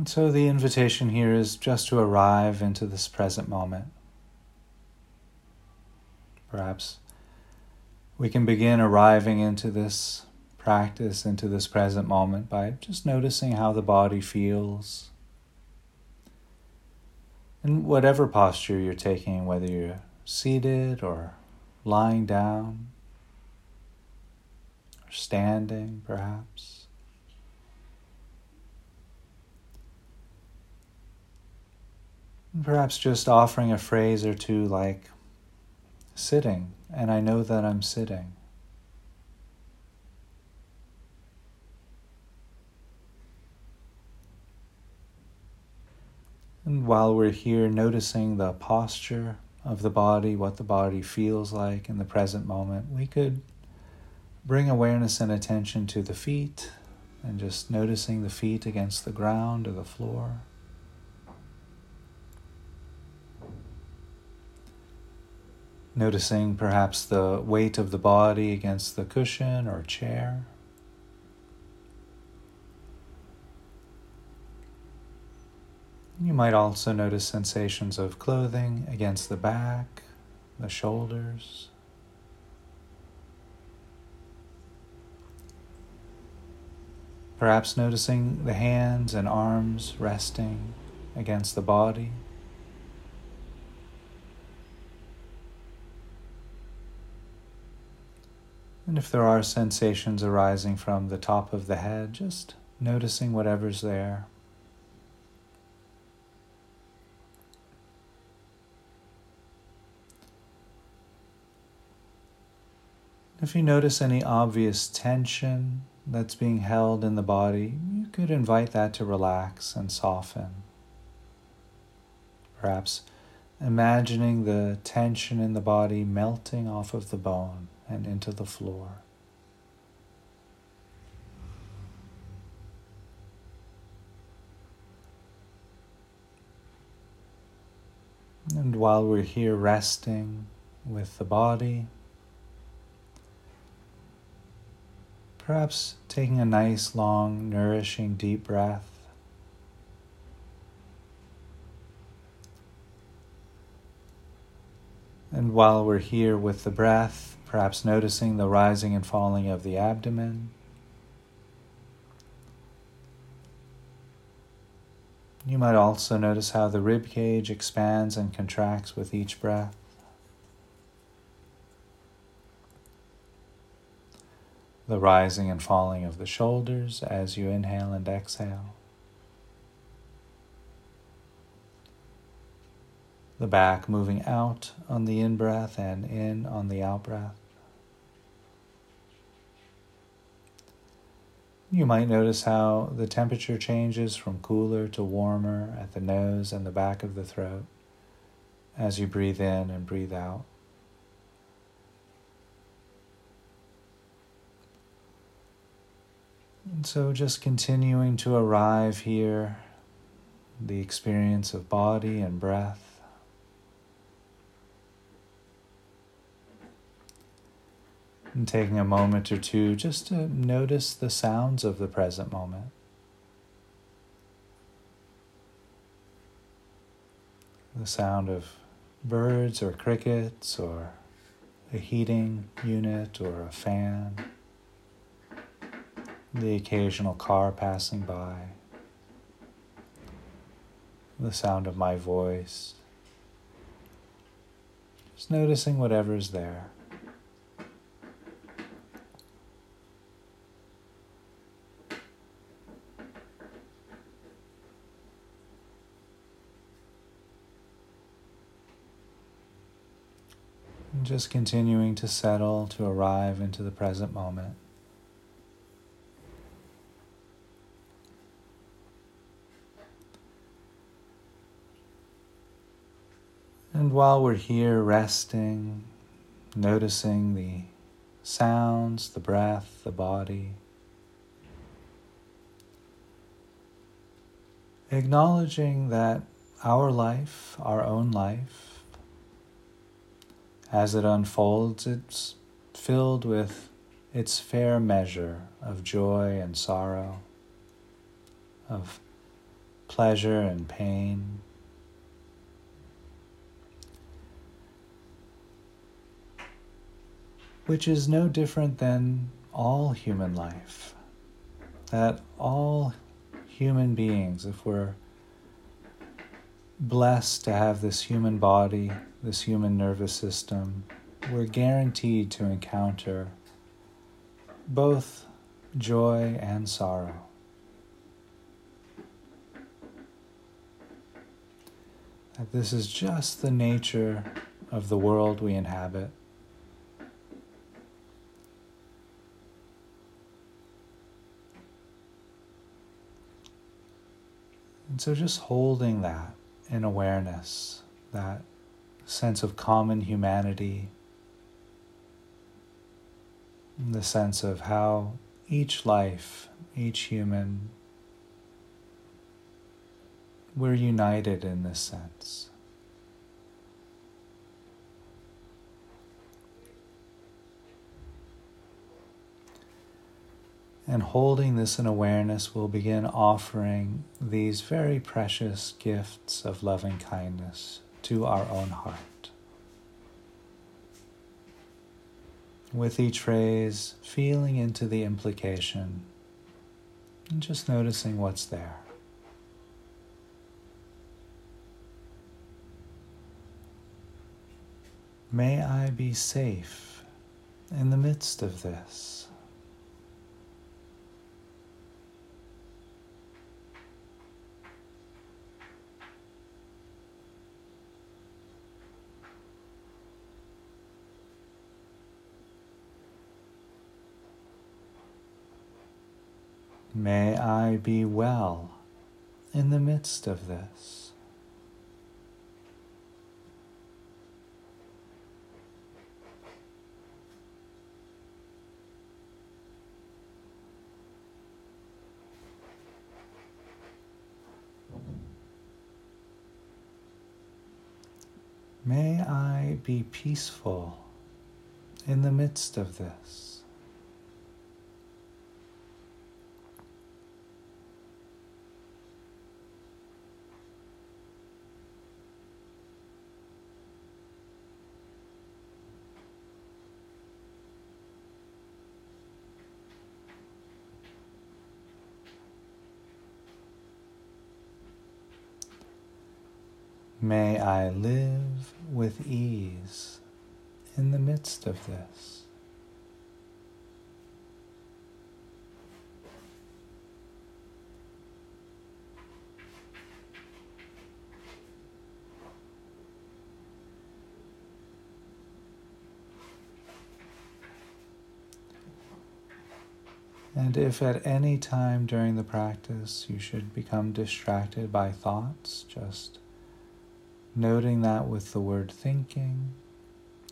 And so the invitation here is just to arrive into this present moment. Perhaps we can begin arriving into this practice, into this present moment, by just noticing how the body feels. In whatever posture you're taking, whether you're seated or lying down or standing, perhaps. Perhaps just offering a phrase or two like, sitting, and I know that I'm sitting. And while we're here, noticing the posture of the body, what the body feels like in the present moment, we could bring awareness and attention to the feet and just noticing the feet against the ground or the floor. Noticing perhaps the weight of the body against the cushion or chair. You might also notice sensations of clothing against the back, the shoulders. Perhaps noticing the hands and arms resting against the body. And if there are sensations arising from the top of the head, just noticing whatever's there. If you notice any obvious tension that's being held in the body, you could invite that to relax and soften. Perhaps imagining the tension in the body melting off of the bone and into the floor. And while we're here resting with the body, Perhaps taking a nice, long, nourishing, deep breath. And while we're here with the breath, perhaps noticing the rising and falling of the abdomen. You might also notice how the rib cage expands and contracts with each breath. the rising and falling of the shoulders as you inhale and exhale. The back moving out on the in breath and in on the out breath. You might notice how the temperature changes from cooler to warmer at the nose and the back of the throat as you breathe in and breathe out. And so just continuing to arrive here, the experience of body and breath. And taking a moment or two just to notice the sounds of the present moment. The sound of birds or crickets or a heating unit or a fan the occasional car passing by, the sound of my voice, just noticing whatever's there. Just continuing to settle to arrive into the present moment. And while we're here resting, noticing the sounds, the breath, the body, acknowledging that our life, our own life, as it unfolds, it's filled with its fair measure of joy and sorrow, of pleasure and pain. Which is no different than all human life. That all human beings, if we're blessed to have this human body, this human nervous system, we're guaranteed to encounter both joy and sorrow. That this is just the nature of the world we inhabit. And so just holding that in awareness, that sense of common humanity, the sense of how each life, each human, we're united in this sense. And holding this in awareness, we'll begin offering these very precious gifts of loving kindness to our own heart. With each phrase, feeling into the implication and just noticing what's there. May I be safe in the midst of this. May I be well in the midst of this. May I be peaceful in the midst of this. May I live with ease in the midst of this. And if at any time during the practice you should become distracted by thoughts, just noting that with the word thinking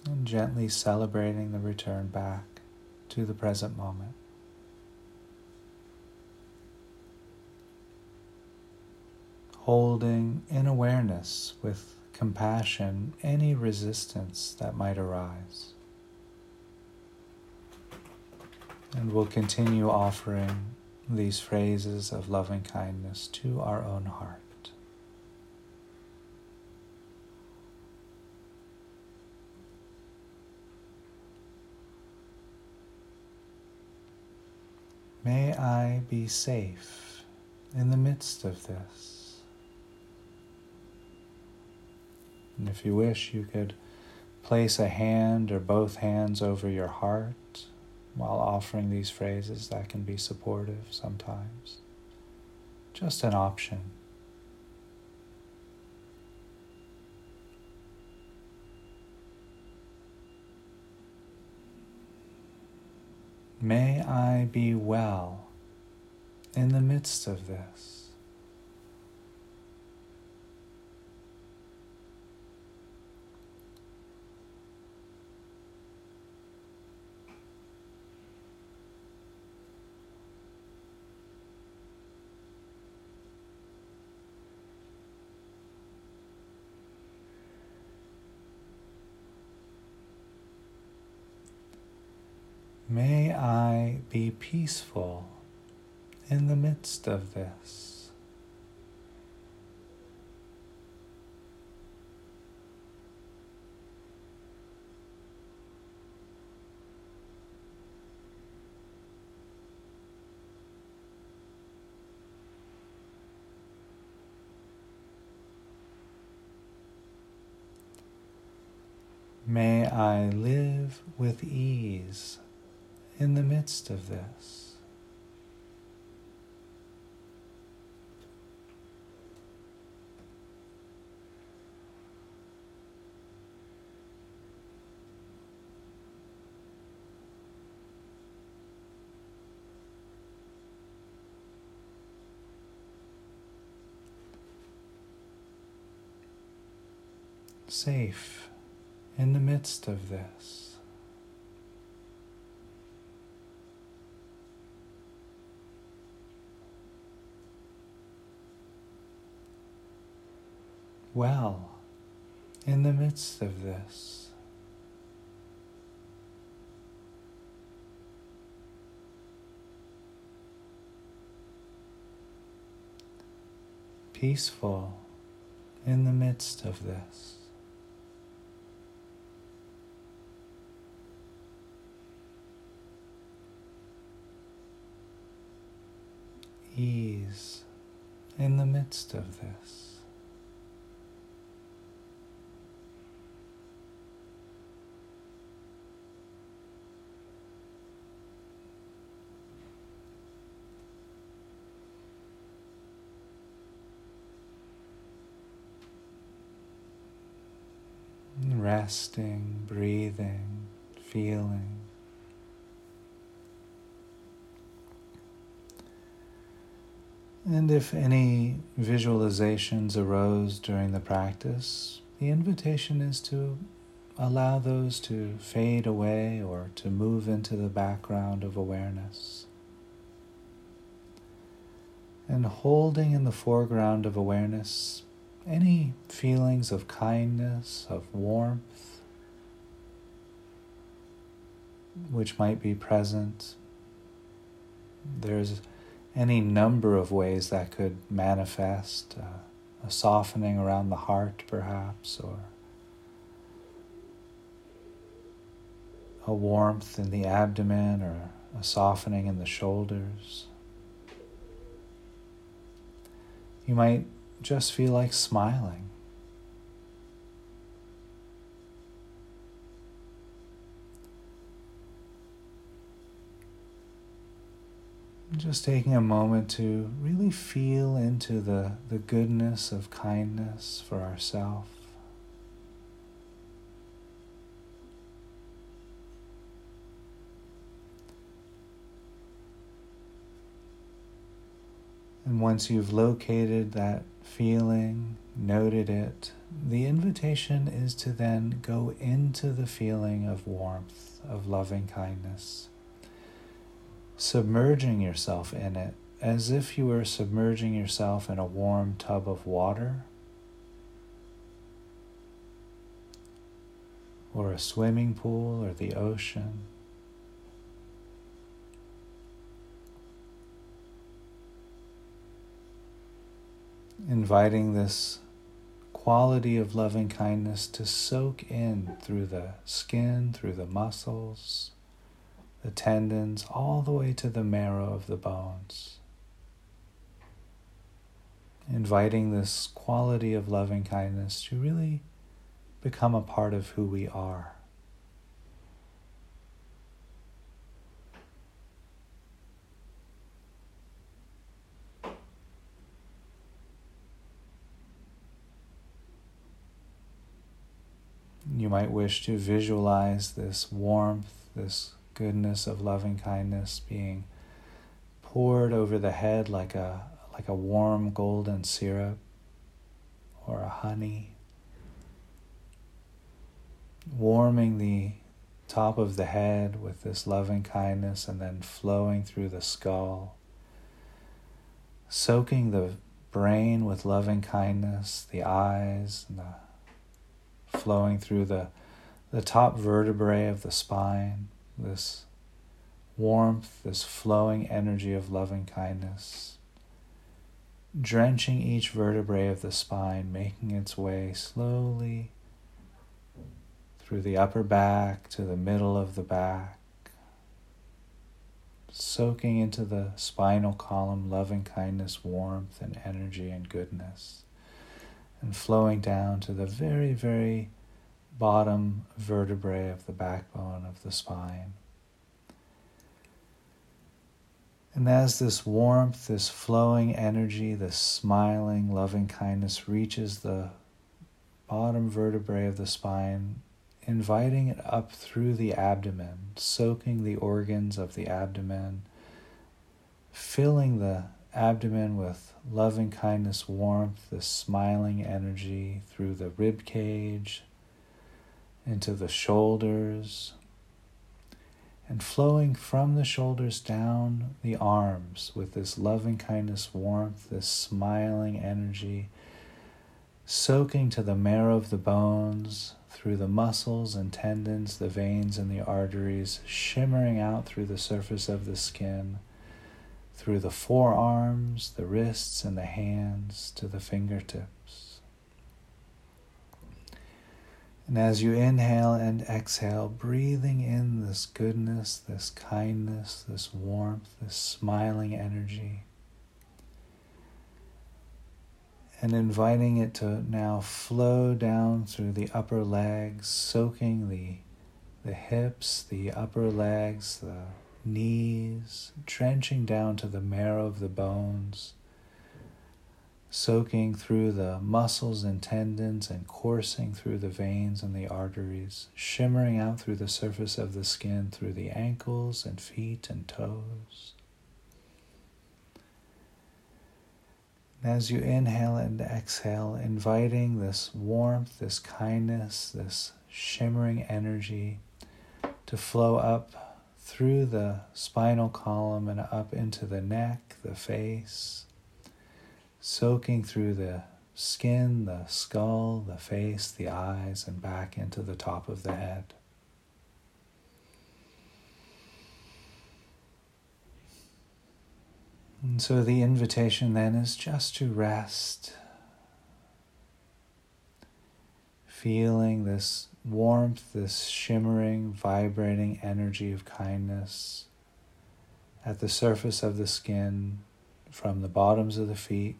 and gently celebrating the return back to the present moment. Holding in awareness with compassion any resistance that might arise. And we'll continue offering these phrases of loving kindness to our own heart. May I be safe in the midst of this. And if you wish, you could place a hand or both hands over your heart while offering these phrases. That can be supportive sometimes. Just an option. May I be well in the midst of this. May I be peaceful in the midst of this. May I live with ease in the midst of this. safe in the midst of this. Well, in the midst of this. Peaceful in the midst of this. ease in the midst of this. Resting, breathing, feeling. And if any visualizations arose during the practice, the invitation is to allow those to fade away or to move into the background of awareness. And holding in the foreground of awareness any feelings of kindness, of warmth, which might be present. There's any number of ways that could manifest uh, a softening around the heart, perhaps, or a warmth in the abdomen, or a softening in the shoulders. You might just feel like smiling. Just taking a moment to really feel into the, the goodness of kindness for ourselves. And once you've located that feeling, noted it, the invitation is to then go into the feeling of warmth, of loving kindness submerging yourself in it as if you were submerging yourself in a warm tub of water or a swimming pool or the ocean. Inviting this quality of loving kindness to soak in through the skin, through the muscles the tendons, all the way to the marrow of the bones. Inviting this quality of loving kindness to really become a part of who we are. You might wish to visualize this warmth, this goodness of loving kindness being poured over the head like a like a warm golden syrup or a honey warming the top of the head with this loving kindness and then flowing through the skull soaking the brain with loving kindness the eyes and the flowing through the the top vertebrae of the spine this warmth, this flowing energy of loving kindness, drenching each vertebrae of the spine, making its way slowly through the upper back to the middle of the back, soaking into the spinal column loving kindness, warmth, and energy and goodness, and flowing down to the very, very bottom vertebrae of the backbone of the spine. And as this warmth, this flowing energy, this smiling, loving kindness reaches the bottom vertebrae of the spine, inviting it up through the abdomen, soaking the organs of the abdomen, filling the abdomen with loving kindness, warmth, this smiling energy through the rib cage, into the shoulders, and flowing from the shoulders down the arms with this loving kindness, warmth, this smiling energy, soaking to the marrow of the bones, through the muscles and tendons, the veins and the arteries, shimmering out through the surface of the skin, through the forearms, the wrists, and the hands to the fingertips. And as you inhale and exhale, breathing in this goodness, this kindness, this warmth, this smiling energy, and inviting it to now flow down through the upper legs, soaking the, the hips, the upper legs, the knees, trenching down to the marrow of the bones soaking through the muscles and tendons and coursing through the veins and the arteries, shimmering out through the surface of the skin through the ankles and feet and toes. as you inhale and exhale, inviting this warmth, this kindness, this shimmering energy to flow up through the spinal column and up into the neck, the face soaking through the skin, the skull, the face, the eyes, and back into the top of the head. And so the invitation then is just to rest, feeling this warmth, this shimmering, vibrating energy of kindness at the surface of the skin, from the bottoms of the feet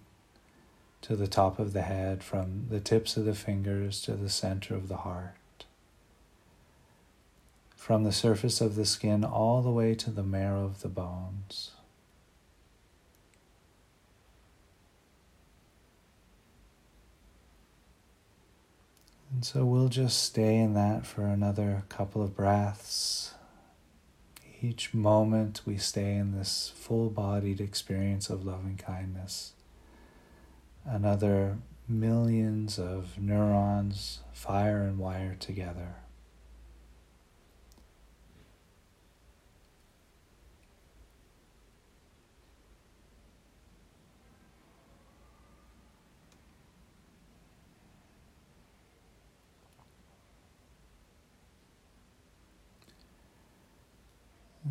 to the top of the head, from the tips of the fingers to the center of the heart, from the surface of the skin all the way to the marrow of the bones. And so we'll just stay in that for another couple of breaths. Each moment we stay in this full bodied experience of loving kindness another millions of neurons fire and wire together.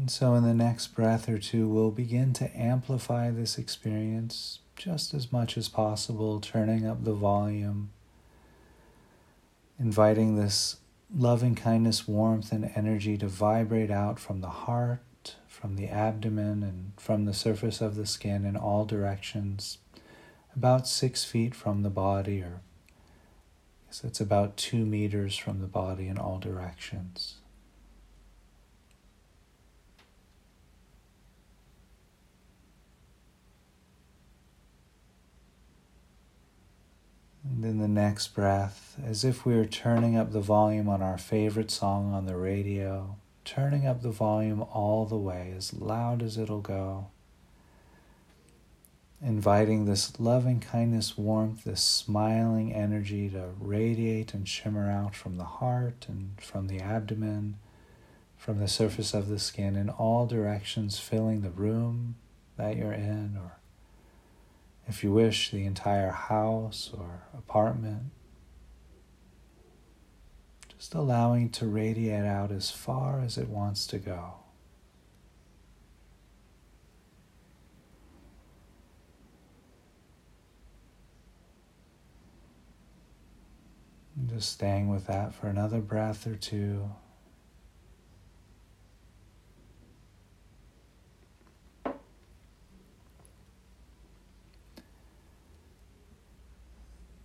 And so, in the next breath or two, we'll begin to amplify this experience just as much as possible, turning up the volume, inviting this loving kindness, warmth, and energy to vibrate out from the heart, from the abdomen, and from the surface of the skin in all directions, about six feet from the body, or I guess it's about two meters from the body in all directions. And in the next breath, as if we were turning up the volume on our favorite song on the radio, turning up the volume all the way, as loud as it'll go. Inviting this loving kindness, warmth, this smiling energy to radiate and shimmer out from the heart and from the abdomen, from the surface of the skin in all directions, filling the room that you're in or if you wish, the entire house or apartment. Just allowing to radiate out as far as it wants to go. just staying with that for another breath or two.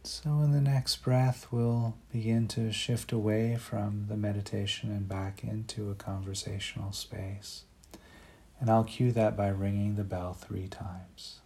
So, in the next breath, we'll begin to shift away from the meditation and back into a conversational space. And I'll cue that by ringing the bell three times.